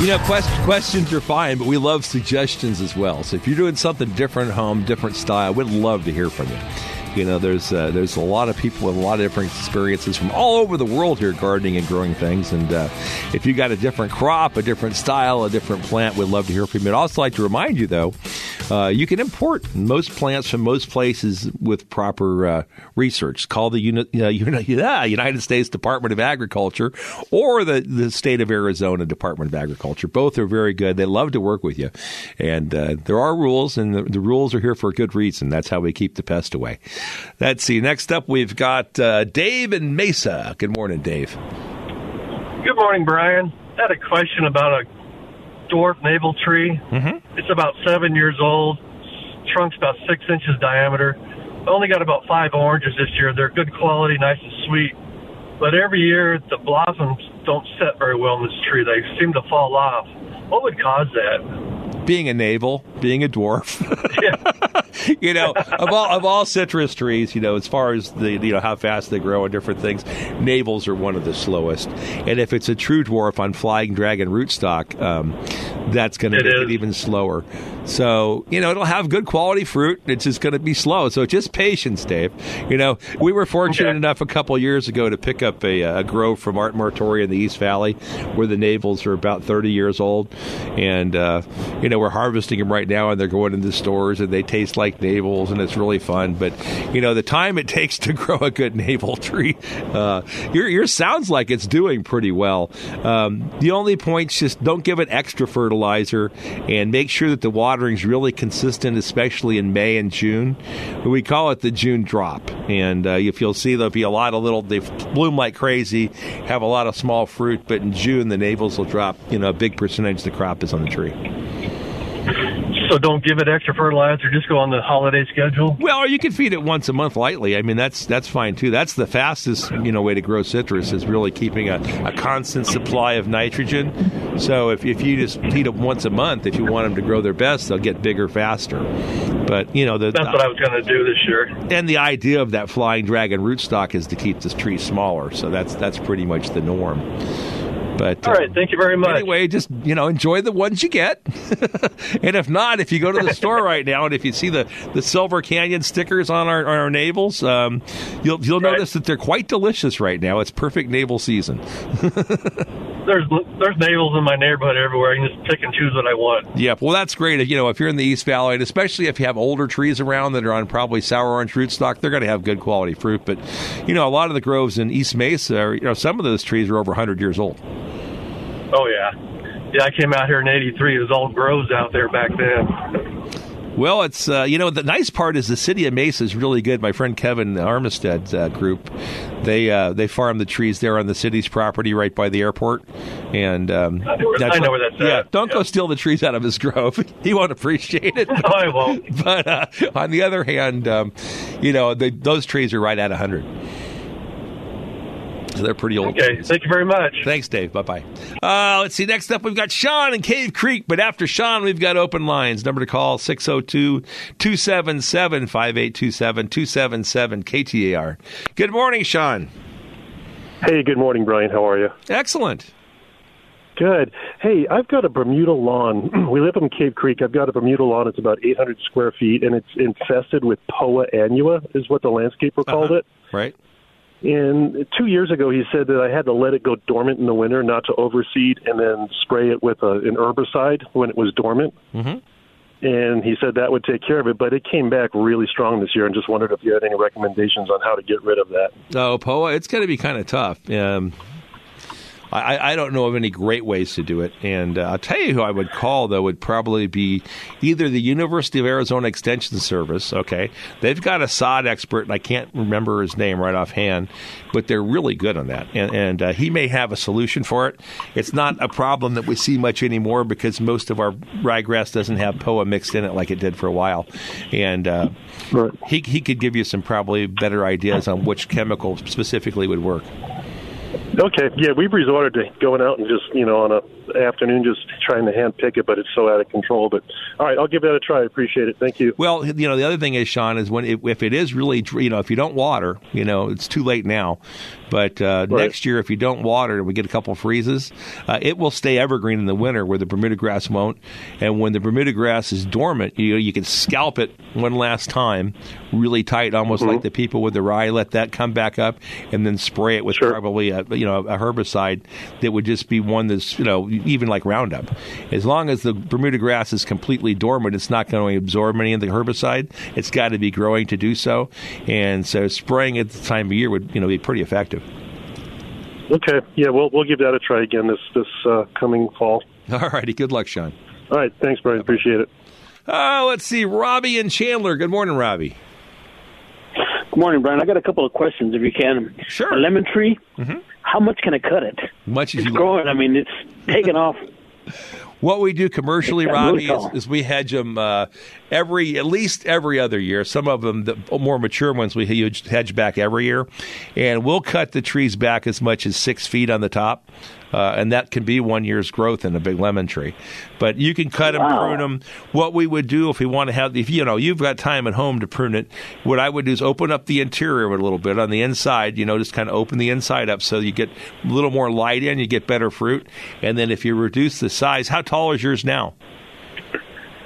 You know, quest- questions are fine, but we love suggestions as well. So if you're doing something different at home, different style, we'd love to hear from you. You know, there's uh, there's a lot of people with a lot of different experiences from all over the world here gardening and growing things. And uh, if you got a different crop, a different style, a different plant, we'd love to hear from you. I'd also like to remind you, though, uh, you can import most plants from most places with proper uh, research. Call the Uni- United States Department of Agriculture or the, the state of Arizona Department of Agriculture. Both are very good. They love to work with you. And uh, there are rules, and the, the, rules are here for a good reason. That's how we keep the pest away. Let's see. Next up, we've got uh, Dave and Mesa. Good morning, Dave. Good morning, Brian. I had a question about a dwarf navel tree. Mm-hmm. It's about seven years old. Trunk's about six inches diameter. Only got about five oranges this year. They're good quality, nice and sweet. But every year the blossoms don't set very well in this tree. They seem to fall off. What would cause that? being a navel, being a dwarf. you know, of all of all citrus trees, you know, as far as the you know how fast they grow and different things, navels are one of the slowest. And if it's a true dwarf on flying dragon rootstock, um, that's going to make is. it even slower. So you know, it'll have good quality fruit. It's just going to be slow. So just patience, Dave. You know, we were fortunate okay. enough a couple years ago to pick up a, a grove from Art Martori in the East Valley, where the navels are about 30 years old, and uh, you know we're harvesting them right now, and they're going into stores, and they taste like navels, and it's really fun. But you know, the time it takes to grow a good navel tree, uh, your your sounds like it's doing pretty well. Um, the only points just don't give it extra fertilizer, and make sure that the watering is really consistent, especially in May and June. We call it the June drop, and uh, if you'll see, there'll be a lot of little they bloom like crazy, have a lot of small fruit, but in June the navels will drop. You know, a big percentage the crop is on the tree. So don't give it extra fertilizer. Just go on the holiday schedule. Well, or you can feed it once a month lightly. I mean, that's that's fine too. That's the fastest you know way to grow citrus is really keeping a, a constant supply of nitrogen. So if, if you just feed them once a month, if you want them to grow their best, they'll get bigger faster. But you know the, that's what I was going to do this year. And the idea of that flying dragon rootstock is to keep this tree smaller. So that's that's pretty much the norm. But all right, um, thank you very much. Anyway, just you know, enjoy the ones you get, and if not, if you go to the store right now and if you see the, the Silver Canyon stickers on our on our navels, um, you'll you'll right. notice that they're quite delicious right now. It's perfect navel season. there's there's navels in my neighborhood everywhere. I can just pick and choose what I want. Yeah, well, that's great. You know, if you're in the East Valley, and especially if you have older trees around that are on probably sour orange rootstock, they're going to have good quality fruit. But you know, a lot of the groves in East Mesa, are, you know, some of those trees are over 100 years old. Oh yeah, yeah. I came out here in '83. It was all groves out there back then. Well, it's uh, you know the nice part is the city of Mesa is really good. My friend Kevin Armistead uh, group, they uh, they farm the trees there on the city's property right by the airport, and um, I, know where, I know where that's yeah. At. Don't yeah. go steal the trees out of his grove. he won't appreciate it. no, I won't. But uh, on the other hand, um, you know the, those trees are right at hundred. They're pretty old. Okay, trees. thank you very much. Thanks, Dave. Bye bye. Uh, let's see. Next up, we've got Sean in Cave Creek. But after Sean, we've got open lines. Number to call 602 277 5827 277 KTAR. Good morning, Sean. Hey, good morning, Brian. How are you? Excellent. Good. Hey, I've got a Bermuda lawn. we live in Cave Creek. I've got a Bermuda lawn. It's about 800 square feet, and it's infested with Poa annua, is what the landscaper called uh-huh. it. Right. And two years ago, he said that I had to let it go dormant in the winter, not to overseed, and then spray it with a, an herbicide when it was dormant. Mm-hmm. And he said that would take care of it, but it came back really strong this year, and just wondered if you had any recommendations on how to get rid of that. Oh, POA, it's going to be kind of tough. Um, I, I don't know of any great ways to do it. And uh, I'll tell you who I would call though would probably be either the University of Arizona Extension Service. Okay, they've got a sod expert, and I can't remember his name right offhand, but they're really good on that, and, and uh, he may have a solution for it. It's not a problem that we see much anymore because most of our ryegrass doesn't have POA mixed in it like it did for a while, and uh, right. he he could give you some probably better ideas on which chemical specifically would work. Okay, yeah, we've resorted to going out and just you know on a afternoon just trying to hand pick it, but it's so out of control. But all right, I'll give that a try. I appreciate it. Thank you. Well, you know, the other thing is, Sean, is when it, if it is really, you know, if you don't water, you know, it's too late now. But uh, right. next year, if you don't water and we get a couple freezes, uh, it will stay evergreen in the winter where the Bermuda grass won't. And when the Bermuda grass is dormant, you know, you can scalp it one last time, really tight, almost mm-hmm. like the people with the rye. Let that come back up, and then spray it with sure. probably a you know a herbicide that would just be one that's you know even like Roundup. As long as the Bermuda grass is completely dormant, it's not going to absorb any of the herbicide. It's got to be growing to do so, and so spraying at the time of year would you know be pretty effective. Okay, yeah, we'll we'll give that a try again this this uh, coming fall. All righty, good luck, Sean. All right, thanks, Brian. Appreciate it. Uh, let's see, Robbie and Chandler. Good morning, Robbie. Good morning, Brian. I got a couple of questions, if you can. Sure. A lemon tree. Mm-hmm. How much can I cut it? Much as it's growing. I mean, it's taking off. What we do commercially, Robbie, is, is, we hedge them uh, every at least every other year. Some of them, the more mature ones, we hedge back every year, and we'll cut the trees back as much as six feet on the top uh, and that can be one year's growth in a big lemon tree. But you can cut wow. prune them. What we would do if we want to have, if you know, you've got time at home to prune it, what I would do is open up the interior a little bit on the inside. You know, just kind of open the inside up so you get a little more light in, you get better fruit. And then if you reduce the size, how tall is yours now?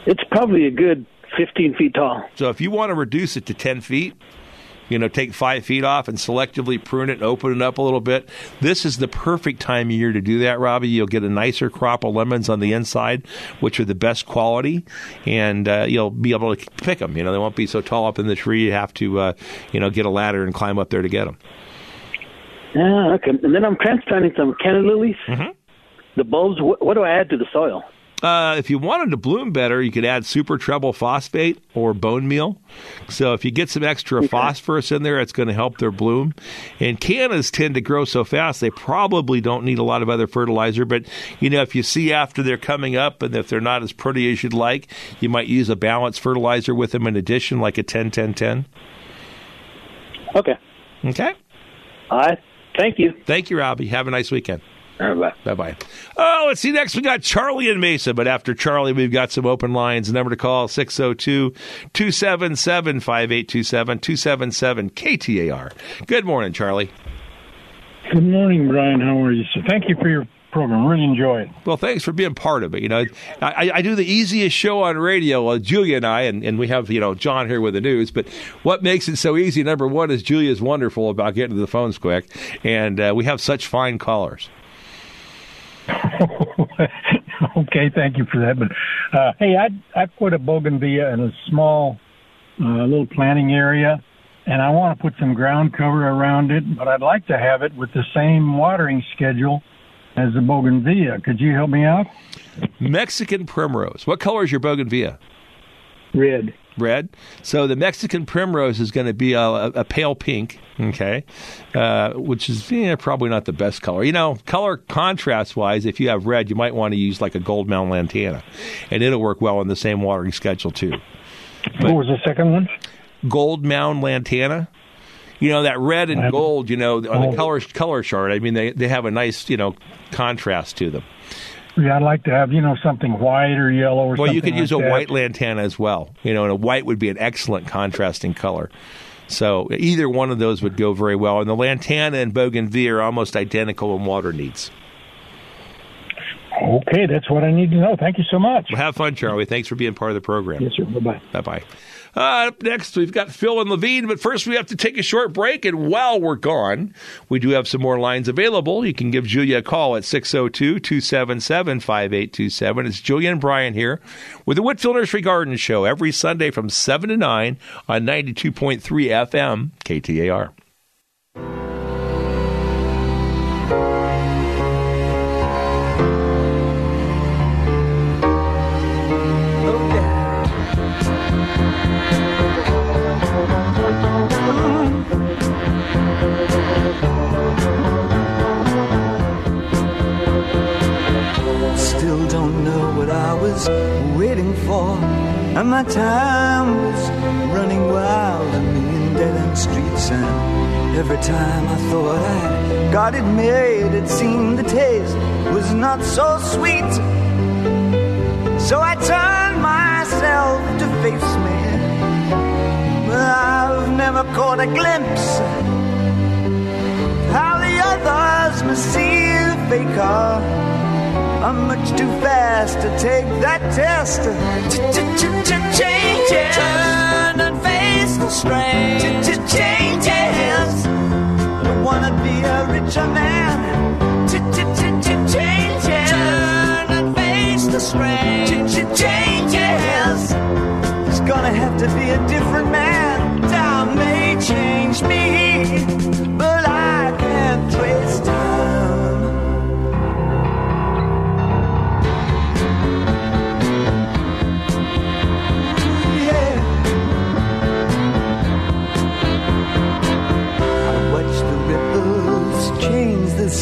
It's probably a good 15 feet tall. So if you want to reduce it to 10 feet, you know, take five feet off and selectively prune it and open it up a little bit. This is the perfect time of year to do that, Robbie. You'll get a nicer crop of lemons on the inside, which are the best quality, and uh, you'll be able to pick them. You know, they won't be so tall up in the tree. You have to, uh, you know, get a ladder and climb up there to get them. Yeah, okay. And then I'm transplanting some canna lilies. Mm-hmm. The bulbs. What, what do I add to the soil? Uh, if you wanted to bloom better, you could add super treble phosphate or bone meal. So if you get some extra okay. phosphorus in there, it's going to help their bloom. And cannas tend to grow so fast, they probably don't need a lot of other fertilizer. But, you know, if you see after they're coming up and if they're not as pretty as you'd like, you might use a balanced fertilizer with them in addition, like a 10 10 10. Okay. Okay. All right. Thank you. Thank you, Robbie. Have a nice weekend. Bye. Bye bye. Oh, let's see. Next, we got Charlie and Mesa. But after Charlie, we've got some open lines. Number to call 602 277 5827 277 KTAR. Good morning, Charlie. Good morning, Brian. How are you? So thank you for your program. Really enjoy it. Well, thanks for being part of it. You know, I, I do the easiest show on radio, uh, Julia and I, and, and we have, you know, John here with the news. But what makes it so easy, number one, is Julia's wonderful about getting to the phones quick. And uh, we have such fine callers. okay, thank you for that. But uh, hey, I I put a bougainvillea in a small uh, little planting area, and I want to put some ground cover around it. But I'd like to have it with the same watering schedule as the bougainvillea. Could you help me out? Mexican primrose. What color is your bougainvillea? Red red. So the Mexican primrose is going to be a, a pale pink, okay, uh, which is yeah, probably not the best color. You know, color contrast wise, if you have red, you might want to use like a gold mound lantana, and it'll work well in the same watering schedule too. But what was the second one? Gold mound lantana. You know that red and gold. You know on the oh. color color chart. I mean, they they have a nice you know contrast to them. Yeah, I'd like to have you know something white or yellow or something. well, you could like use a that. white lantana as well. You know, and a white would be an excellent contrasting color. So either one of those would go very well. And the lantana and bougainvillea are almost identical in water needs. Okay, that's what I need to know. Thank you so much. Well, have fun, Charlie. Thanks for being part of the program. Yes, sir. Bye bye. Bye bye. Uh, up next, we've got Phil and Laveen, but first we have to take a short break. And while we're gone, we do have some more lines available. You can give Julia a call at 602 277 5827. It's Julia and Brian here with the Whitfill Nursery Garden Show every Sunday from 7 to 9 on 92.3 FM KTAR. Got it made, it seemed the taste was not so sweet. So I turned myself to face me. But I've never caught a glimpse of how the others must see the faker. I'm much too fast to take that test. Changes. Turn and face the strain. Changes. Richer man. Changes. Turn and face the strain. Changes. It's gonna have to be a different man.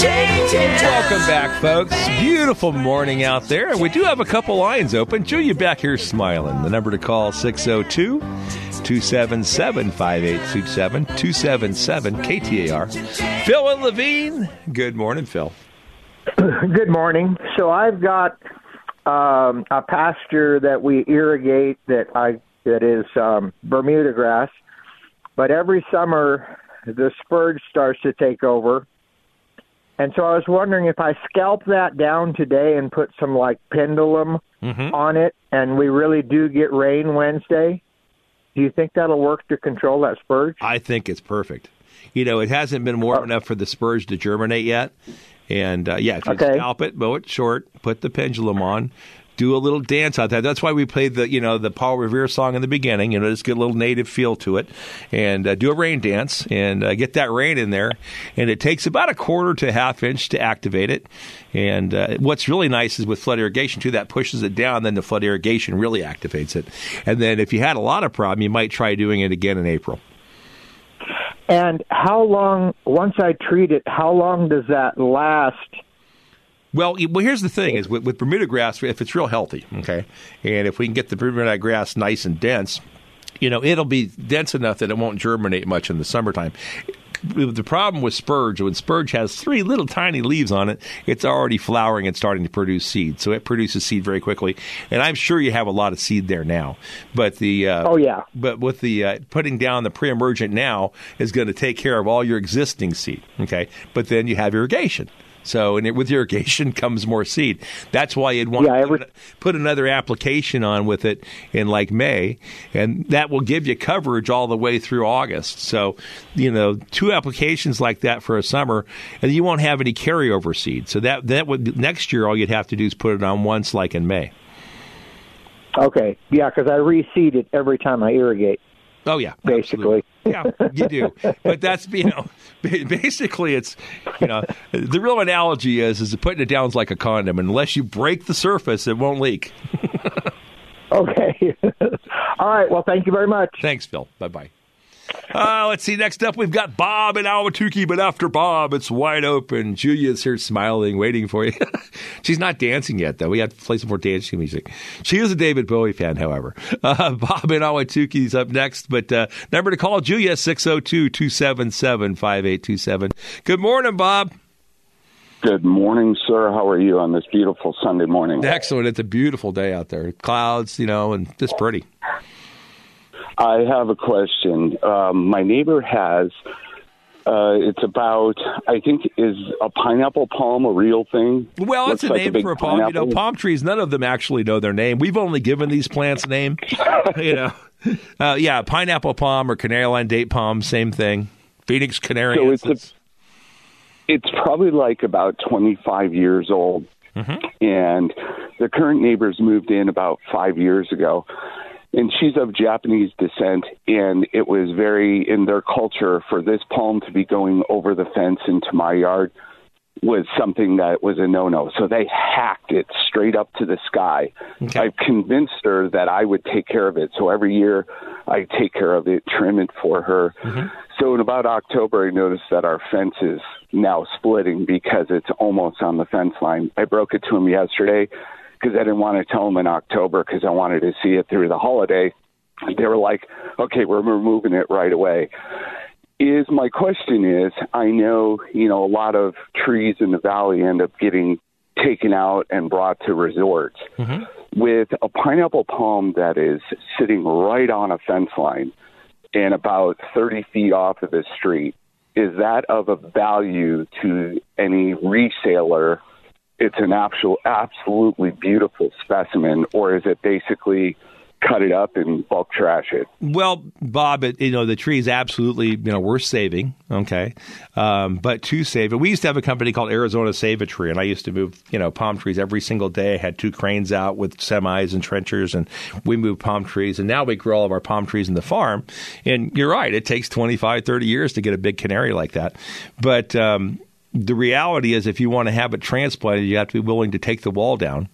Changes. Welcome back, folks. Beautiful morning out there. and We do have a couple lines open. Julia back here smiling. The number to call 602 277 5827 277 KTAR. Phil and Laveen. Good morning, Phil. Good morning. So I've got um, a pasture that we irrigate that I that is um, Bermuda grass, but every summer the spurge starts to take over. And so I was wondering if I scalp that down today and put some like pendulum Mm-hmm. on it, and we really do get rain Wednesday. Do you think that'll work to control that spurge? I think it's perfect. You know, it hasn't been warm enough for the spurge to germinate yet. And uh, yeah, if you Okay. scalp it, mow it short, put the pendulum on, do a little dance out there. That's why we played the you know the Paul Revere song in the beginning. You know, just get a little native feel to it, and uh, do a rain dance and uh, get that rain in there. And it takes about a quarter to a half inch to activate it. And uh, what's really nice is with flood irrigation too, that pushes it down. Then the flood irrigation really activates it. And then if you had a lot of problem, you might try doing it again in April. And how long, once I treat it, how long does that last? Well, well, here's the thing: is with, with Bermuda grass, if it's real healthy, okay, and if we can get the Bermuda grass nice and dense, you know, it'll be dense enough that it won't germinate much in the summertime. The problem with spurge, when spurge has three little tiny leaves on it, it's already flowering and starting to produce seed. So it produces seed very quickly, and I'm sure you have a lot of seed there now. But the uh, Oh, yeah. but with the uh, putting down the pre-emergent now is going to take care of all your existing seed. Okay, but then you have irrigation. So, and it, with irrigation comes more seed. That's why you'd want Yeah, to every- put, another application on with it in like May, and that will give you coverage all the way through August. So, you know, two applications like that for a summer, and you won't have any carryover seed. So that that would next year all you'd have to do is put it on once, like in May. Okay, yeah, because I reseed it every time I irrigate. Oh yeah, Basically. absolutely. Yeah, you do. But that's you know, basically it's you know, the real analogy is is putting it down is like a condom. Unless you break the surface, it won't leak. Okay. All right. Well, thank you very much. Thanks, Phil. Bye bye. Uh, let's see. Next up, we've got Bob and Ahwatukee, but after Bob, it's wide open. Julia's here smiling, waiting for you. She's not dancing yet, though. We have to play some more dancing music. She is a David Bowie fan, however. Uh, Bob in Ahwatukee's up next, but uh, number to call Julia, 602 277 5827. Good morning, Bob. Good morning, sir. How are you on this beautiful Sunday morning? Excellent. It's a beautiful day out there. Clouds, you know, and just pretty. I have a question. Um, my neighbor has. Uh, it's about. I think is a pineapple palm a real thing? Well, Looks it's a like name big for a palm. You know, palm trees. None of them actually know their name. We've only given these plants name. you know, uh, yeah, pineapple palm or canary island date palm, same thing. Phoenix canary. So it's a, it's probably like about 25 years old. and the current neighbors moved in about five years ago. And she's of Japanese descent, and it was very in their culture for this palm to be going over the fence into my yard was something that was a no no. So they hacked it straight up to the sky. I've convinced her that I would take care of it. So every year I take care of it, trim it for her. Mm-hmm. So in about October, I noticed that our fence is now splitting because it's almost on the fence line. I broke it to him yesterday because I didn't want to tell them in October because I wanted to see it through the holiday. They were like, okay, we're removing it right away is my question is I know, you know, a lot of trees in the valley end up getting taken out and brought to resorts. Mm-hmm. With a pineapple palm that is sitting right on a fence line and about 30 feet off of the street, is that of a value to any reseller? It's an actual, absolutely beautiful specimen, or is it basically cut it up and bulk trash it? Well, Bob, it, you know the tree is absolutely you know worth saving. Okay, um, but to save it, we used to have a company called Arizona Save a Tree, and I used to move you know palm trees every single day. I had two cranes out with semis and trenchers, and we moved palm trees. And now we grow all of our palm trees in the farm. And you're right, it takes 25, 30 years to get a big canary like that. But um, the reality is, if you want to have it transplanted, you have to be willing to take the wall down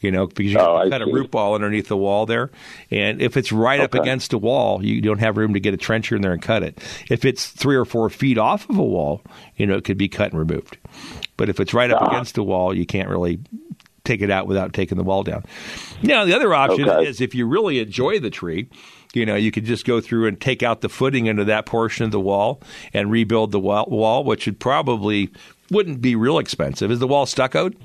you know, because you Oh, got a root ball underneath the wall there. And if it's right up against a wall, you don't have room to get a trencher in there and cut it. If it's three or four feet off of a wall, you know, it could be cut and removed. But if it's right up Ah. against a wall, you can't really take it out without taking the wall down. Now, the other option Okay. is if you really enjoy the tree, you know, you could just go through and take out the footing into that portion of the wall and rebuild the wall, wall which would probably wouldn't be real expensive. Is the wall stuccoed?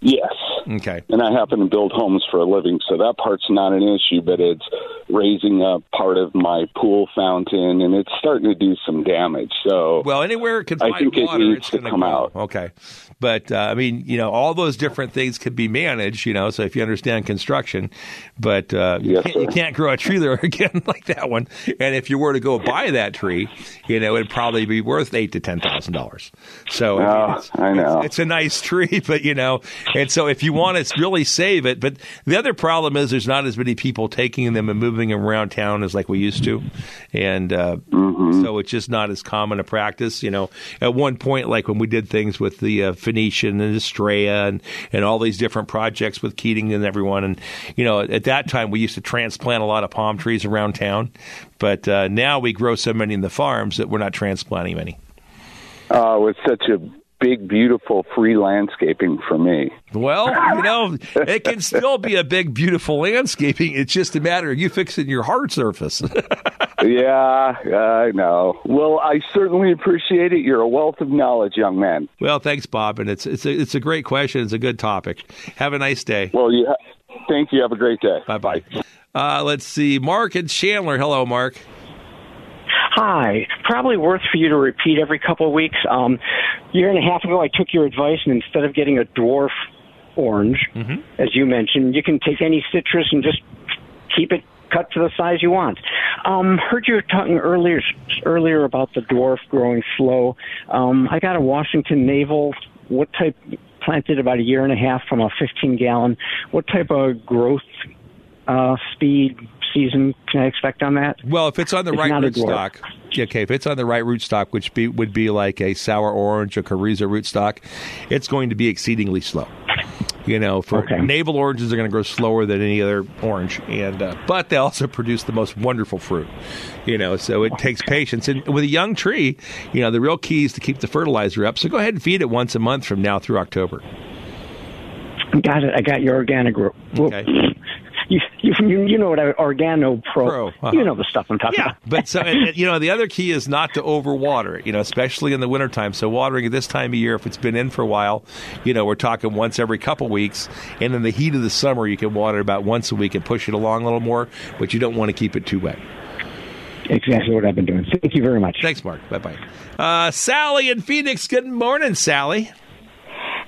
Yes. Okay. And I happen to build homes for a living, so that part's not an issue, but it's raising up part of my pool fountain and it's starting to do some damage. So Well, anywhere it can I find think it water, needs it's to come grow. out. Okay, but uh, I mean, you know, all those different things could be managed. You know, so if you understand construction, but uh, you, Yes, can't, you can't grow a tree there again like that one. And if you were to go buy that tree, you know, it'd probably be worth eight to ten thousand dollars. So I, mean, Oh, it's, I know. It's, it's a nice tree, but you know, and so if you want to really save it, but the other problem is there's not as many people taking them and moving them around town as like we used to, and uh, Mm-hmm. so it's just not as common a practice. You know, at one point, like when we did things with the uh, Phoenician and Estrella and and all these different projects with Keating and everyone, and you know, at that time we used to transplant a lot of palm trees around town, but uh, now we grow so many in the farms that we're not transplanting many. uh, it was such a big, beautiful free landscaping for me. Well, you know, it can still be a big, beautiful landscaping. It's just a matter of you fixing your hard surface. yeah, I know. Well, I certainly appreciate it. You're a wealth of knowledge, young man. well, thanks, Bob, and it's it's a, it's a great question. It's a good topic. Have a nice day. Well, ha- thank you. Have a great day. Bye bye. Uh, let's see, Mark and Chandler. Hello, Mark. Hi. Probably worth for you to repeat every couple of weeks. Um, year and a half ago, I took your advice, and instead of getting a dwarf orange, as you mentioned, you can take any citrus and just keep it cut to the size you want. Um, heard you were talking earlier earlier about the dwarf growing slow. Um, I got a Washington Navel. What type? Planted about a year and a half from a 15 gallon. What type of growth uh, speed season can I expect on that? Well, if it's on the It's right not a root stock, okay, if it's on the right root stock, which be, would be like a sour orange, or Carrizo root stock, it's going to be exceedingly slow. You know, for Okay. navel oranges are going to grow slower than any other orange, and uh, but they also produce the most wonderful fruit. You know, so it takes patience. And with a young tree, you know, the real key is to keep the fertilizer up. So go ahead and feed it once a month from now through October. Got it. I got your organic group. Okay. You, you, you you know what I, Organo Pro. Pro, uh-huh. You know the stuff I'm talking Yeah, about. but so and, and, you know the other key is not to overwater it. You know, especially in the wintertime. So watering at this time of year, if it's been in for a while, you know, we're talking once every couple weeks. And in the heat of the summer, you can water about once a week and push it along a little more. But you don't want to keep it too wet. Exactly what I've been doing. Thank you very much. Thanks, Mark. Bye bye. Uh, Sally in Phoenix. Good morning, Sally.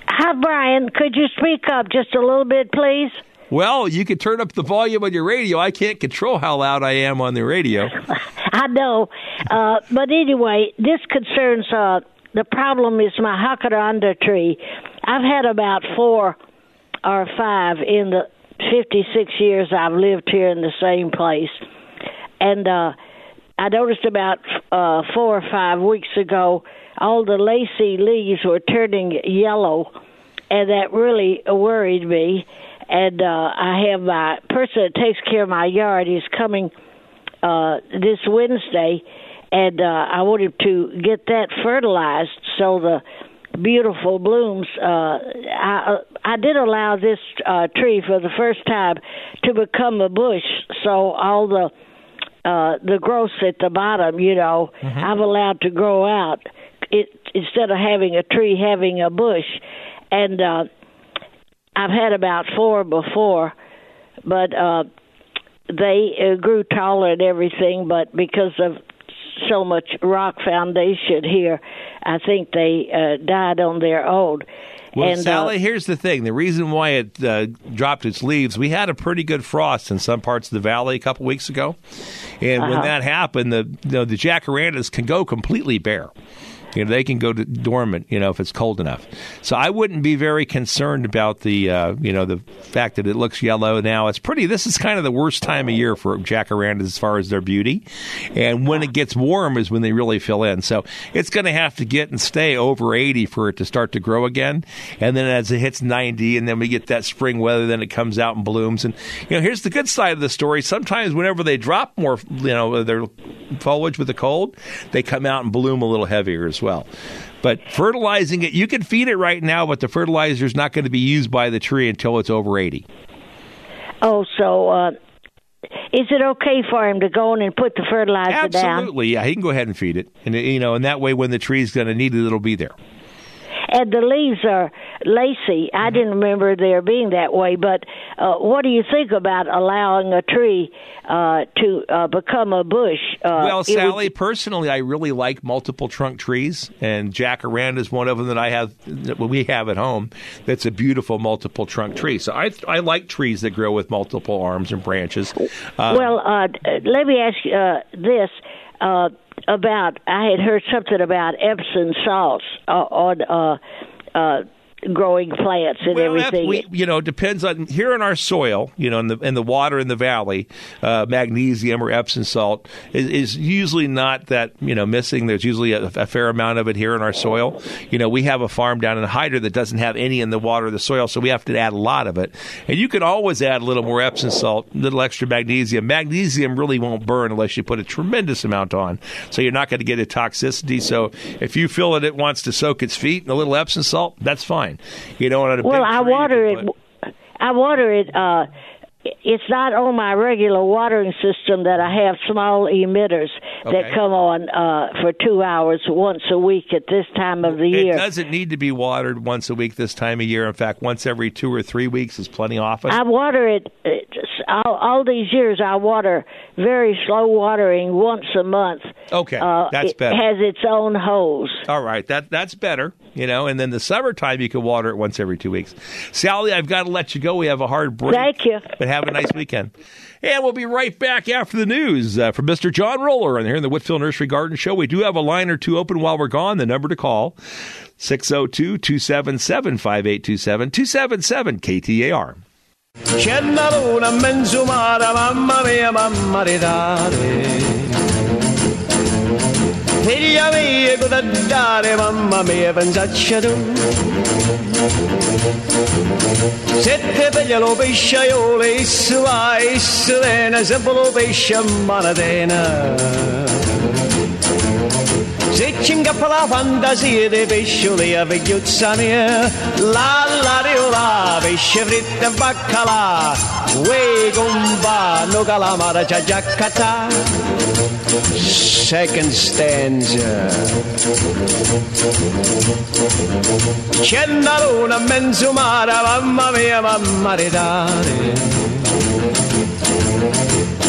Hi, Brian. Could you speak up just a little bit, please? Well, you can turn up the volume on your radio. I can't control how loud I am on the radio. I know. Uh, but anyway, this concerns uh, the problem is my jacaranda tree. I've had about four or five in the 56 years I've lived here in the same place, and uh, I noticed about uh, four or five weeks ago all the lacy leaves were turning yellow, and that really worried me. And uh, I have my person that takes care of my yard. He's coming uh, this Wednesday, and uh, I wanted to get that fertilized so the beautiful blooms. Uh, I I did allow this uh, tree for the first time to become a bush, so all the uh, the growth at the bottom, you know, mm-hmm. I've allowed to grow out. It instead of having a tree, having a bush, and uh, I've had about four before, but uh, they uh, grew taller and everything. But because of so much rock foundation here, I think they uh, died on their own. Well, and, Sally, uh, here's the thing: the reason why it uh, dropped its leaves, we had a pretty good frost in some parts of the valley a couple weeks ago, and uh-huh. when that happened, the you know, the jacarandas can go completely bare. You know, they can go to dormant, you know, if it's cold enough. So I wouldn't be very concerned about the, uh, you know, the fact that it looks yellow now. It's pretty. This is kind of the worst time of year for jacarandas as far as their beauty, and when it gets warm is when they really fill in. So it's going to have to get and stay over 80 for it to start to grow again, and then as it hits 90, and then we get that spring weather, then it comes out and blooms. And you know, here's the good side of the story. Sometimes whenever they drop more, you know, their foliage with the cold, they come out and bloom a little heavier as well. But fertilizing it, you can feed it right now, but the fertilizer is not going to be used by the tree until it's over 80. Oh, so uh, is it okay for him to go in and put the fertilizer Absolutely, down? Absolutely, yeah. He can go ahead and feed it, and you know, and that way, when the tree's going to need it, it'll be there and the leaves are lacy. I mm-hmm. didn't remember there being that way, but uh, what do you think about allowing a tree uh, to uh, become a bush? Uh, well, Sally, would... personally, I really like multiple trunk trees, and jacaranda is one of them that I have. That we have at home. That's a beautiful multiple trunk tree. So I I like trees that grow with multiple arms and branches. Uh, well, uh, let me ask you this about I had heard something about Epsom salts uh, on uh, uh, growing plants and well, everything. We, you know, depends on here in our soil. You know, in the in the water in the valley, uh, magnesium or Epsom salt is, is, usually not that you know missing. There's usually a, a, fair amount of it here in our soil. You know, we have a farm down in Hyder that doesn't have any in the water or the soil, so we have to add a lot of it. And you can always add a little more Epsom salt, a little extra magnesium. Magnesium really won't burn unless you put a tremendous amount on, so you're not going to get a toxicity. So if you feel that it wants to soak its feet in a little Epsom salt, that's fine fine. You don't want to. well, I water it. I water it. Uh, it's not on my regular watering system that I have small emitters okay. that come on uh, for two hours once a week at this time of the year. It doesn't need to be watered once a week this time of year. In fact, once every two or three weeks is plenty often. I water it all, all these years. I water very slow watering once a month. Okay, uh, that's better. It has its own hose. All right, that that's better you know, and then the summertime you can water it once every two weeks. Sally, I've got to let you go. We have a hard break. Thank you. But have a nice weekend. And we'll be right back after the news uh, from Mr. John Roller and here in the Whitfill Nursery Garden Show. We do have a line or two open while we're gone. The number to call 602 277 5827 277 KTAR. C'è una luna mezzo mamma mia, mamma di dare. Figlia mia, cosa dare, mamma mia, pensaccia tu. Sette figlie lo pesce io, le issu va, issu vena, lo pesce manatena. Ci ingappa la fantasia dei pescioli a vegliuzza mia, la la la, pesce fritto e baccalà, uè compa, no calamara c'ha già catà. Second stanza. C'è una luna in mezzo mamma mia, mamma ridare.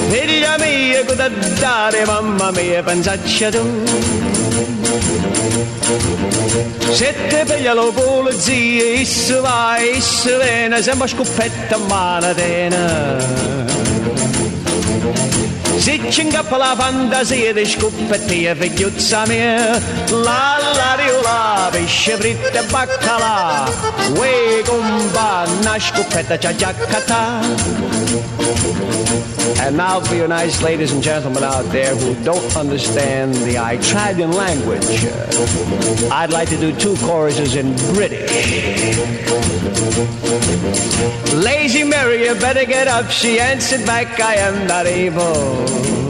Figlia mia, cosa dare, mamma mia, pensaccia tu. Sette peglia lo polizia, isso va, isso viene, sembra scoppetta manatena. Sitchinga på lavanda zedish kuppete vidjutsa mer La la di la vishe vritte bakala We gumba nash kuppeta chajakata And now for you nice ladies and gentlemen out there who don't understand the Italian language uh, I'd like to do two choruses in British Lazy Mary, you better get up. She answered back, I am not able.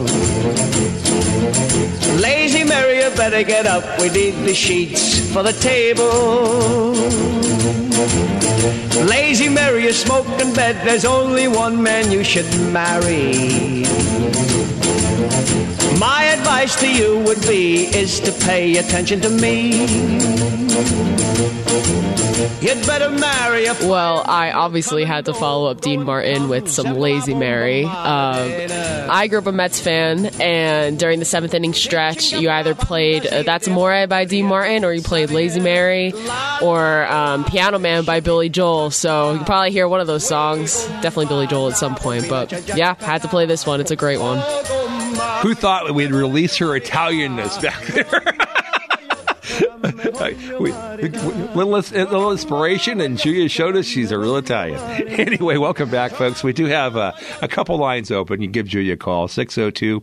Lazy Mary, you better get up. We need the sheets for the table. Lazy Mary, you smoke in bed. There's only one man you should marry. My advice to you would be is to pay attention to me. You'd better marry a Well, I obviously had to follow up Dean Martin with some Lazy Mary. Um, I grew up a Mets fan, and during the seventh inning stretch, you either played uh, That's Amore by Dean Martin, or you played Lazy Mary, or um, Piano Man by Billy Joel. So you probably hear one of those songs. Definitely Billy Joel at some point, but yeah, had to play this one. It's a great one. Who thought we'd release her Italianness back there? we, we, little, little inspiration, and Julia showed us she's a real Italian. Anyway, welcome back, folks. We do have uh, a couple lines open. You can give Julia a call 602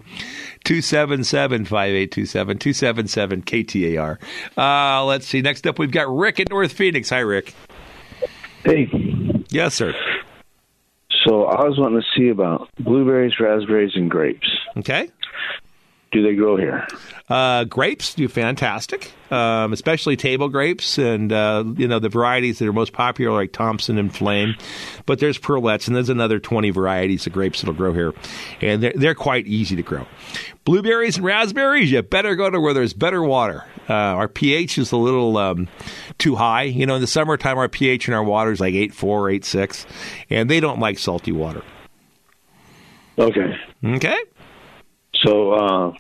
277 5827 277 KTAR. Uh, let's see. Next up, we've got Rick in North Phoenix. Hi, Rick. Hey. Yes, sir. So I was wanting to see about blueberries, raspberries, and grapes. Okay. Do they grow here? Uh, grapes do fantastic, um, especially table grapes, and uh, you know the varieties that are most popular like Thompson and Flame. But there's Perlettes, and there's another 20 varieties of grapes that'll grow here, and they're, they're quite easy to grow. Blueberries and raspberries, you better go to where there's better water. Uh, our pH is a little um, too high. You know, in the summertime, our pH in our water is like 8.4, 8.6, and they don't like salty water. Okay. Okay. So uh,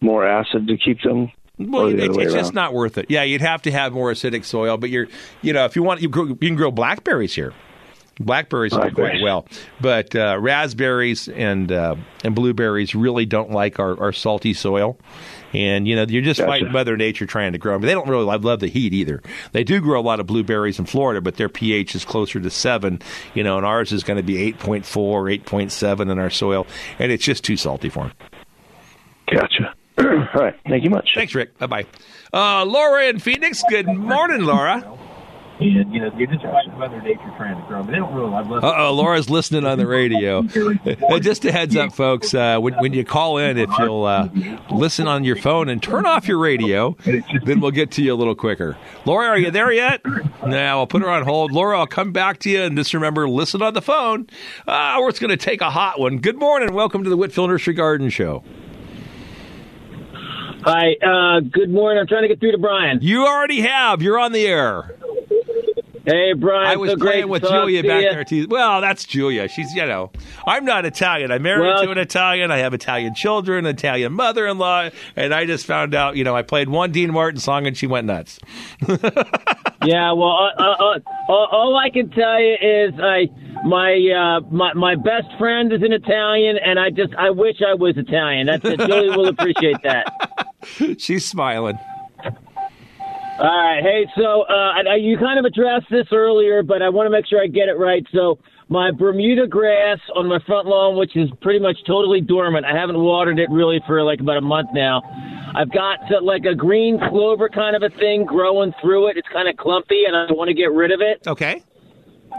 more acid to keep them. Well, it, it's just not worth it. Yeah, you'd have to have more acidic soil, but you're, you know, if you want, you, grow, you can grow blackberries here. Blackberries do quite well, but uh, raspberries and uh, and blueberries really don't like our, our salty soil. And you know, you're just Gotcha. fighting Mother Nature trying to grow them. They don't really love, love the heat either. They do grow a lot of blueberries in Florida, but their pH is closer to seven. You know, and ours is going to be 8.4, 8.7 in our soil, and it's just too salty for them. Gotcha. All right. Thank you much. Thanks, Rick. Bye bye. Uh, Laura in Phoenix. Good morning, Laura. And you know, you're just fighting Mother Nature trying to grow them. They don't really love Uh oh, Laura's listening on the radio. Just a heads up, folks. Uh, when, when you call in, if you'll uh, listen on your phone and turn off your radio, then we'll get to you a little quicker. Laura, are you there yet? Now I'll put her on hold. Laura, I'll come back to you, and just remember, listen on the phone, uh, or it's going to take a hot one. Good morning. Welcome to the Whitfill Nursery Garden Show. Hi, uh, good morning. I'm trying to get through to Brian. You already have. You're on the air. Hey, Brian. I was so playing with Julia back you. there. Too. Well, that's Julia. She's, you know, I'm not Italian. I'm married Well- to an Italian. I have Italian children, Italian mother-in-law, and I just found out, you know, I played one Dean Martin song and she went nuts. Yeah, well, uh, uh, uh, all, all I can tell you is I my uh, my my best friend is an Italian, and I just I wish I was Italian. That's it. Julie will appreciate that. She's smiling. All right. Hey, so uh, you kind of addressed this earlier, but I want to make sure I get it right. So my Bermuda grass on my front lawn, which is pretty much totally dormant. I haven't watered it really for like about a month now. I've got uh, like a green clover kind of a thing growing through it. It's kind of clumpy, and I want to get rid of it. Okay.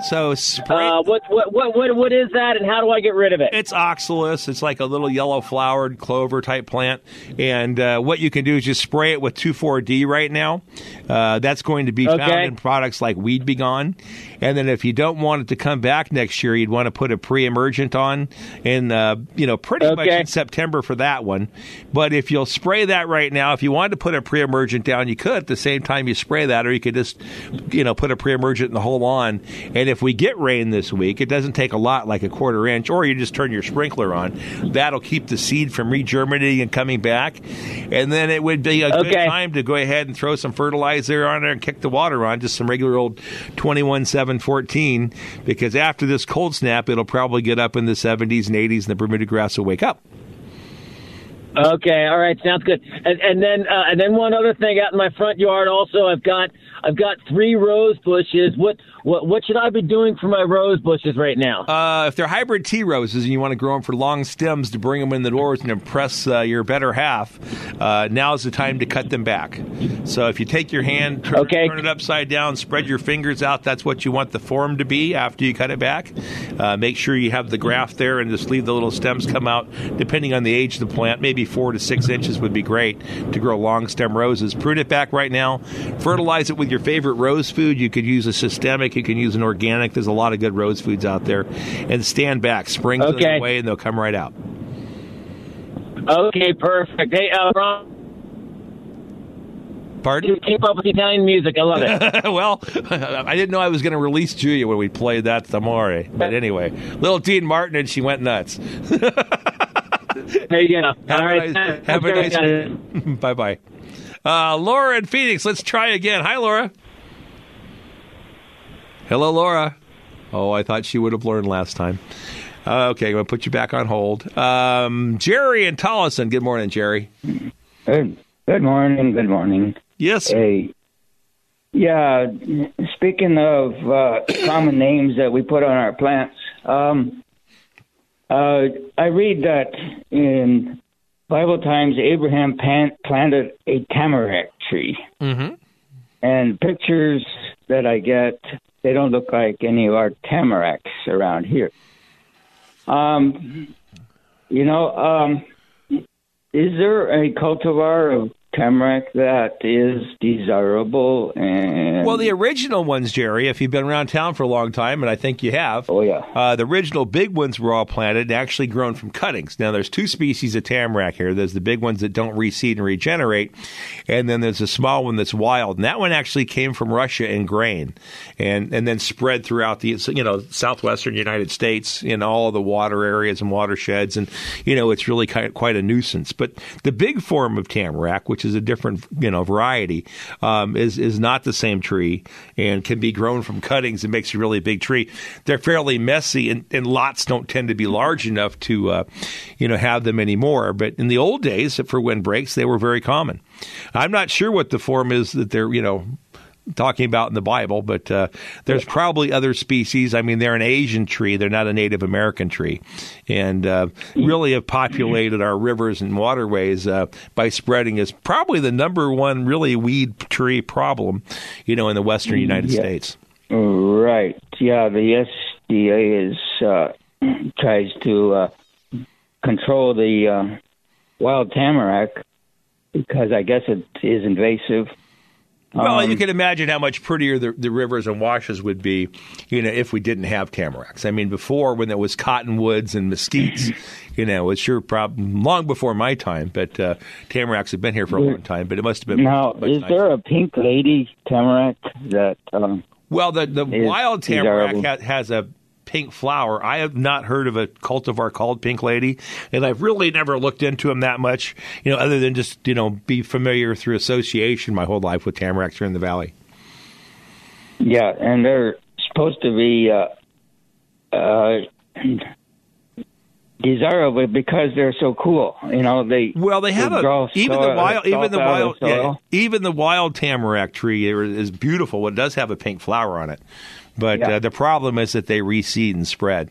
So spray. Uh, what, what what what what is that, and how do I get rid of it? It's oxalis. It's like a little yellow flowered clover type plant. And uh, what you can do is just spray it with 2,4-D right now. Uh, that's going to be found in products like Weed B Gon. And then if you don't want it to come back next year, you'd want to put a pre-emergent on in, uh, you know, pretty much in September for that one. But if you'll spray that right now, if you wanted to put a pre-emergent down, you could at the same time you spray that, or you could just, you know, put a pre-emergent in the whole lawn. And if we get rain this week, it doesn't take a lot, like a quarter inch, or you just turn your sprinkler on. That'll keep the seed from regerminating and coming back. And then it would be a good time to go ahead and throw some fertilizer on there and kick the water on, just some regular old 21 7 14, because after this cold snap, it'll probably get up in the 70s and 80s, and the Bermuda grass will wake up. Okay, all right, sounds good. And, and then uh, and then one other thing out in my front yard. Also, I've got I've got three rose bushes. What what what should I be doing for my rose bushes right now? Uh, if they're hybrid tea roses and you want to grow them for long stems to bring them in the doors and impress uh, your better half, uh, now's the time to cut them back. So if you take your hand, turn, turn it upside down, spread your fingers out, that's what you want the form to be after you cut it back. Uh, make sure you have the graft there and just leave the little stems come out, depending on the age of the plant. Maybe four to six inches would be great to grow long stem roses. Prune it back right now. Fertilize it with your favorite rose food. You could use a systemic, you can use an organic. There's a lot of good rose foods out there. And stand back. Spring's on Okay. the way and they'll come right out. Okay, perfect. Hey, uh, Ron. Pardon? Keep up with Italian music. I love it. well, I didn't know I was going to release Julia when we played That's Amore. But anyway, little Dean Martin and she went nuts. there you go. Have All a right. nice, have a nice bye bye. Uh, Laura in Phoenix, let's try again. Hi, Laura. Hello, Laura. Oh, I thought she would have learned last time. Uh, okay, I'm going to put you back on hold. Um, Jerry and Tolleson. Good morning, Jerry. Good, good morning. Good morning. Yes. Hey. Yeah. Speaking of uh, common names that we put on our plants, um, uh, I read that in Bible times Abraham pan- planted a tamarack tree, Mm-hmm. and pictures that I get they don't look like any of our tamaracks around here. Um, you know, um, is there a cultivar of tamarack that is desirable and Well, the original ones, Jerry, if you've been around town for a long time, and I think you have. Oh, yeah. Uh, the original big ones were all planted and actually grown from cuttings. Now, there's two species of tamarack here. There's the big ones that don't reseed and regenerate, and then there's a small one that's wild. And that one actually came from Russia in grain and, and then spread throughout the, you know, southwestern United States in all the water areas and watersheds. And, you know, it's really kind quite a nuisance. But the big form of tamarack, which is a different, you know, variety, um, is, is not the same tree and can be grown from cuttings and makes a really big tree. They're fairly messy and, and lots don't tend to be large enough to, uh, you know, have them anymore. But in the old days, for windbreaks, they were very common. I'm not sure what the form is that they're, you know, talking about in the Bible, but uh, there's probably other species. I mean, they're an Asian tree; they're not a Native American tree, and uh, really have populated our rivers and waterways uh, by spreading. Is probably the number one really weed tree problem, you know, in the Western United Yeah. States. right? Yeah, the SDA is uh, tries to uh, control the uh, wild tamarack because I guess it is invasive. Well, Um, you can imagine how much prettier the, the rivers and washes would be, you know, if we didn't have tamaracks. I mean, before when there was cottonwoods and mesquites, you know, it's your problem long before my time. But uh, tamaracks have been here for a long time. But it must have been Now, much is nicer. there a pink lady tamarack that? Um, Well, the the is wild tamarack ha- has a pink flower. I have not heard of a cultivar called Pink Lady, and I've really never looked into them that much. You know, other than just you know be familiar through association my whole life with tamaracks here in the valley. Yeah, and they're supposed to be uh, uh, desirable because they're so cool. You know, they well they have a draw even soil- the wild even the wild yeah, even the wild tamarack tree is beautiful. It does have a pink flower on it, but Yeah. uh, the problem is that they reseed and spread.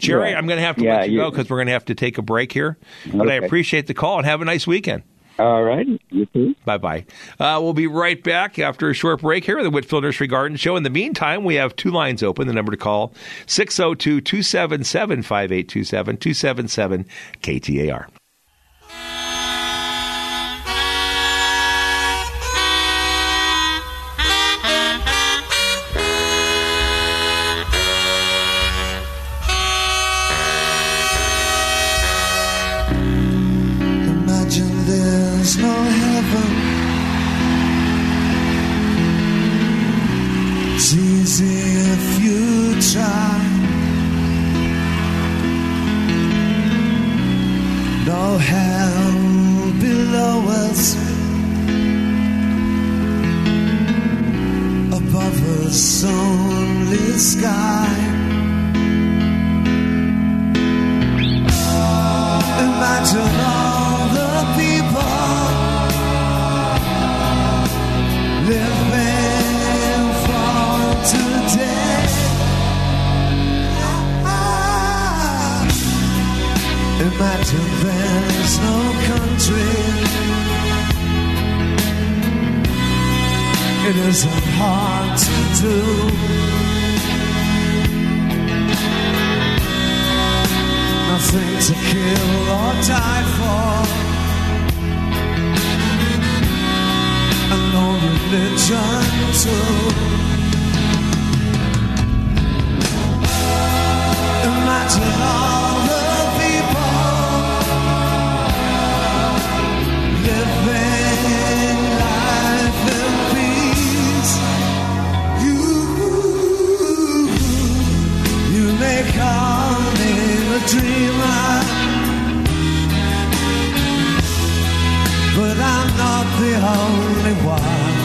Jerry. I'm going to have to Yeah, let you, you- go because we're going to have to take a break here. But I appreciate the call and have a nice weekend. All right. You too. Bye bye. Uh, we'll be right back after a short break here at the Whitfill Nursery Garden Show. In the meantime, we have two lines open. The number to call 602 277 5827 277 KTAR. No hell below us, above us only sky. Imagine all isn't hard to do. Nothing to kill or die for. And no religion too. Imagine all dreamer, but I'm not the only one.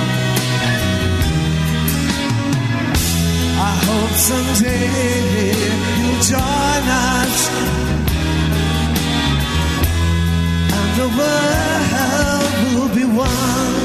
I hope someday you'll join us and the world will be one.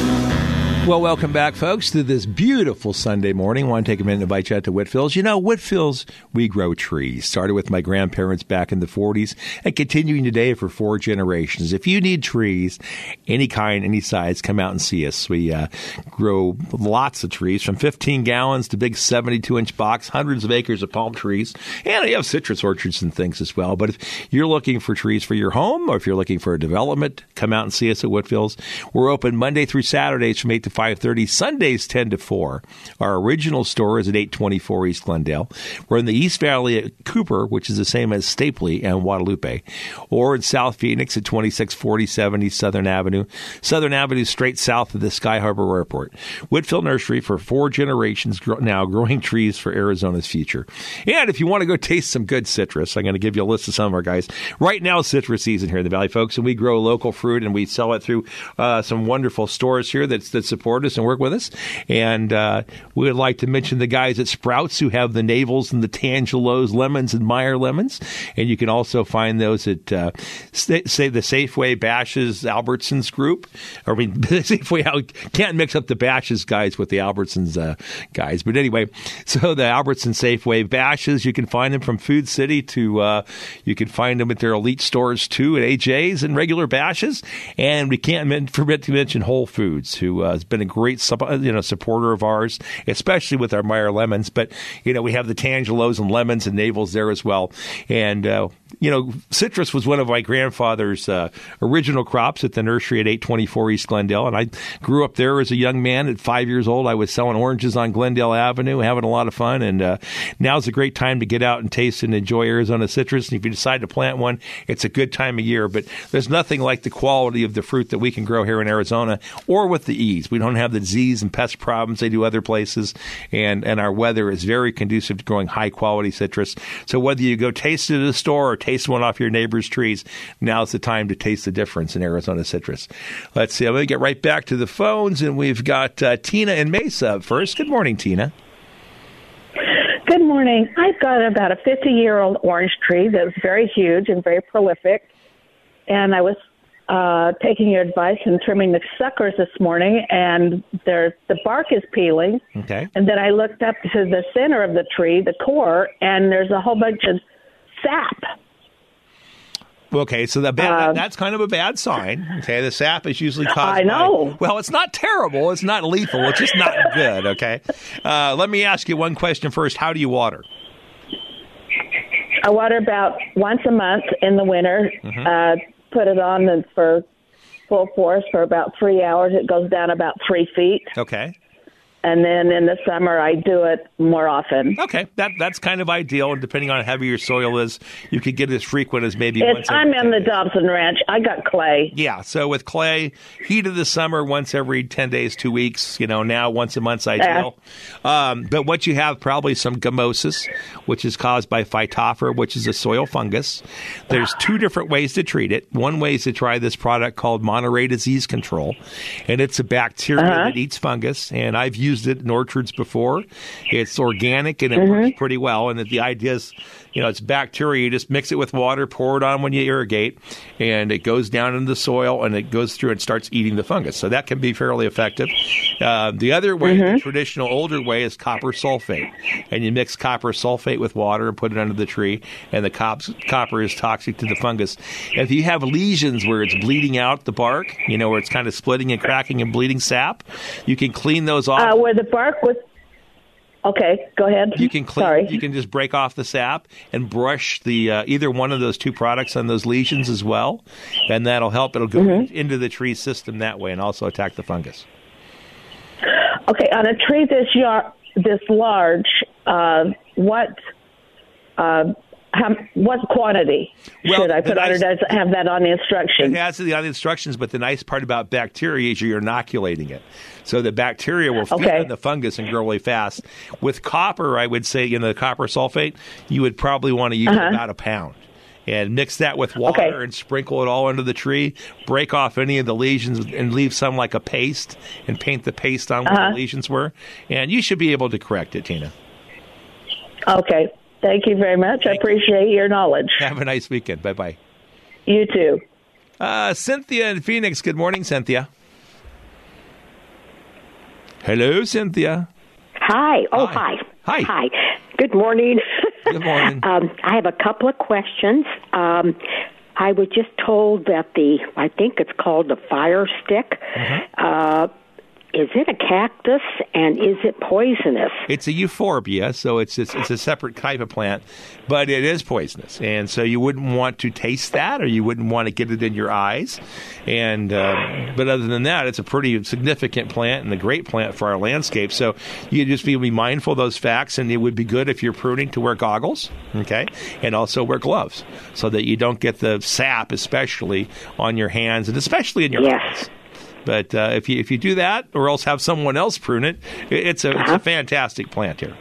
Well, welcome back, folks, to this beautiful Sunday morning. I want to take a minute to invite you out to Whitfill's. You know, Whitfill's, we grow trees. Started with my grandparents back in the 40s and continuing today for four generations. If you need trees, any kind, any size, come out and see us. We uh, grow lots of trees from 15 gallons to big 72 inch box, hundreds of acres of palm trees, and we have citrus orchards and things as well. But if you're looking for trees for your home or if you're looking for a development, come out and see us at Whitfill's. We're open Monday through Saturdays from 8 to 5.30, Sundays 10 to 4. Our original store is at 824 East Glendale. We're in the East Valley at Cooper, which is the same as Stapley and Guadalupe, or in South Phoenix at 2647 East Southern Avenue. Southern Avenue straight south of the Sky Harbor Airport. Whitfill Nursery for four generations now, growing trees for Arizona's future. And if you want to go taste some good citrus, I'm going to give you a list of some of our guys. Right now, citrus season here in the Valley, folks, and we grow local fruit and we sell it through uh, some wonderful stores here that, that support us and work with us. And uh, we would like to mention the guys at Sprouts who have the Navels and the Tangelos lemons and Meyer lemons. And you can also find those at, uh, say, the Safeway, Bashas', Albertsons group. I mean, Safeway, I can't mix up the Bashas' guys with the Albertsons uh, guys. But anyway, so the Albertson Safeway, Bashas', you can find them from Food City to, uh, you can find them at their elite stores too, at AJ's and regular Bashas'. And we can't forget to mention Whole Foods, who uh, been a great you know supporter of ours, especially with our Meyer lemons. But you know we have the Tangelos and lemons and Navels there as well. And uh, you know citrus was one of my grandfather's uh, original crops at the nursery at 824 East Glendale, and I grew up there as a young man. At five years old, I was selling oranges on Glendale Avenue, having a lot of fun. And uh, now's a great time to get out and taste and enjoy Arizona citrus. And if you decide to plant one, it's a good time of year. But there's nothing like the quality of the fruit that we can grow here in Arizona, or with the ease. We don't have the disease and pest problems they do other places, and and our weather is very conducive to growing high quality citrus. So whether you go taste it at a store or taste one off your neighbor's trees, now's the time to taste the difference in Arizona citrus. Let's see. I'm going to get right back to the phones, and we've got uh, Tina and Mesa first. Good morning, Tina. Good morning. I've got about a 50 year old orange tree that's very huge and very prolific. And I was uh, taking your advice and trimming the suckers this morning, and there the bark is peeling. Okay. And then I looked up to the center of the tree, the core, and there's a whole bunch of sap. Okay, so the bad, Um, that's kind of a bad sign. Okay, the sap is usually caused. I know. By, well, it's not terrible. It's not lethal. It's just not good. Okay. Uh, let me ask you one question first. How do you water? I water about once a month in the winter. Mhm. Uh, put it on the, for full force for about three hours. It goes down about three feet. Okay. And then in the summer I do it more often. Okay, that that's kind of ideal, and depending on how heavy your soil is, you could get as frequent as maybe once. A It's, I'm in the Dobson Ranch. I got clay. Yeah, so with clay, heat of the summer, once every ten days, two weeks. You know, now once a month's ideal. Um, but what you have probably some gummosis, which is caused by phytophthora, which is a soil fungus. There's two different ways to treat it. One way is to try this product called Monterey Disease Control, and it's a bacteria Uh-huh. that eats fungus, and I've used it in orchards before. It's organic and it Mm-hmm. works pretty well. And that the idea is, you know, it's bacteria. You just mix it with water, pour it on when you irrigate, and it goes down into the soil and it goes through and starts eating the fungus. So that can be fairly effective. Uh, the other way, Mm-hmm. the traditional older way, is copper sulfate, and you mix copper sulfate with water and put it under the tree, and the cops, copper is toxic to the fungus. If you have lesions where it's bleeding out the bark, you know, where it's kind of splitting and cracking and bleeding sap, you can clean those off. Uh, where the bark was. Okay, go ahead. You can clean. Sorry. You can just break off the sap and brush the uh, either one of those two products on those lesions as well, and that'll help. It'll go Mm-hmm. into the tree system that way and also attack the fungus. Okay, on a tree this yar- this large, uh, what uh, how, what quantity Well, should I put on, or does it have that on the instructions? It has the on the instructions, but the nice part about bacteria is you're inoculating it, so the bacteria will feed Okay. on the fungus and grow really fast. With copper, I would say, you know, the copper sulfate, you would probably want to use Uh-huh. about a pound. And mix that with water Okay. and sprinkle it all under the tree. Break off any of the lesions and leave some like a paste and paint the paste on where Uh-huh. the lesions were. And you should be able to correct it, Tina. Okay, thank you very much. I appreciate your knowledge. Have a nice weekend. Bye bye. You too. Uh, Cynthia in Phoenix. Good morning, Cynthia. Hello, Cynthia. Hi. Oh, hi. Hi. Hi. Good morning. Good morning. um, I have a couple of questions. Um, I was just told that the, I think it's called the fire stick. Mm-hmm. Uh, is it a cactus and is it poisonous? It's a euphorbia, so it's, it's it's a separate type of plant, but it is poisonous, and so you wouldn't want to taste that, or you wouldn't want to get it in your eyes. And uh, but other than that, it's a pretty significant plant and a great plant for our landscape. So you just be, be mindful of those facts, and it would be good if you're pruning to wear goggles, okay, and also wear gloves so that you don't get the sap, especially on your hands and especially in your Yes. eyes. But uh, if you if you do that, or else have someone else prune it, it- it's a it's a fantastic plant here.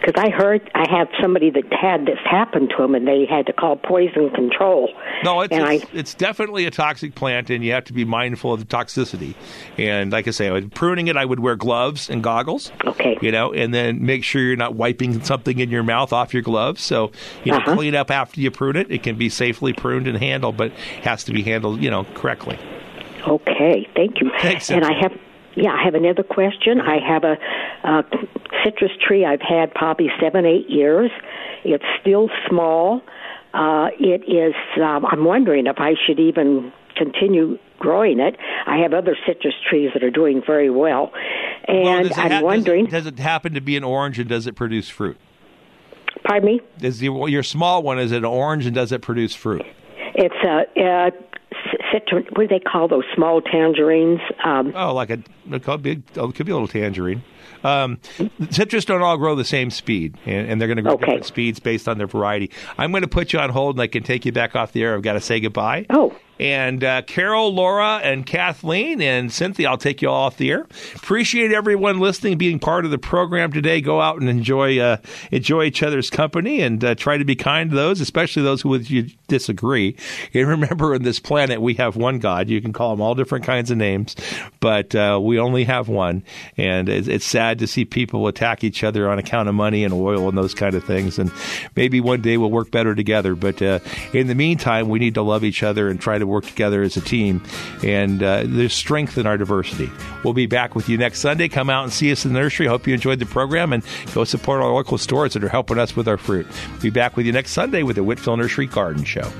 Because I heard I had somebody that had this happen to them and they had to call poison control. No, it's And it's, it's definitely a toxic plant, and you have to be mindful of the toxicity. And like I say, pruning it, I would wear gloves and goggles. Okay. You know, and then make sure you're not wiping something in your mouth off your gloves. So you know, Uh-huh. clean up after you prune it. It can be safely pruned and handled, but has to be handled, you know, correctly. Okay, thank you. Thanks, and I have, yeah, I have another question. I have a, uh citrus tree I've had probably seven, eight years. It's still small. Uh, it is. Um, I'm wondering if I should even continue growing it. I have other citrus trees that are doing very well, and Well, I'm ha- does it- wondering. does it happen to be an orange, and does it produce fruit? Pardon me. Is the, your small one is it an orange, and does it produce fruit? It's a. Uh, Citron, what do they call those small tangerines? Um, Oh, like a be, oh, it could be a little tangerine. Um, citrus don't all grow the same speed, and, and they're going to grow Okay. different speeds based on their variety. I'm going to put you on hold, and I can take you back off the air. I've got to say goodbye. Oh. And uh, Carol, Laura, and Kathleen, and Cynthia, I'll take you all off the air. Appreciate everyone listening, being part of the program today. Go out and enjoy uh, enjoy each other's company, and uh, try to be kind to those, especially those who with you disagree. And remember, in this planet, we have one God. You can call him all different kinds of names, but uh, we only have one. And it's, it's sad to see people attack each other on account of money and oil and those kind of things. And maybe one day we'll work better together. But uh, in the meantime, we need to love each other and try to work together as a team. And uh, there's strength in our diversity. We'll be back with you next Sunday. Come out and see us in the nursery. Hope you enjoyed the program and go support our local stores that are helping us with our fruit. We'll be back with you next Sunday with the Whitfill Nursery Garden Show.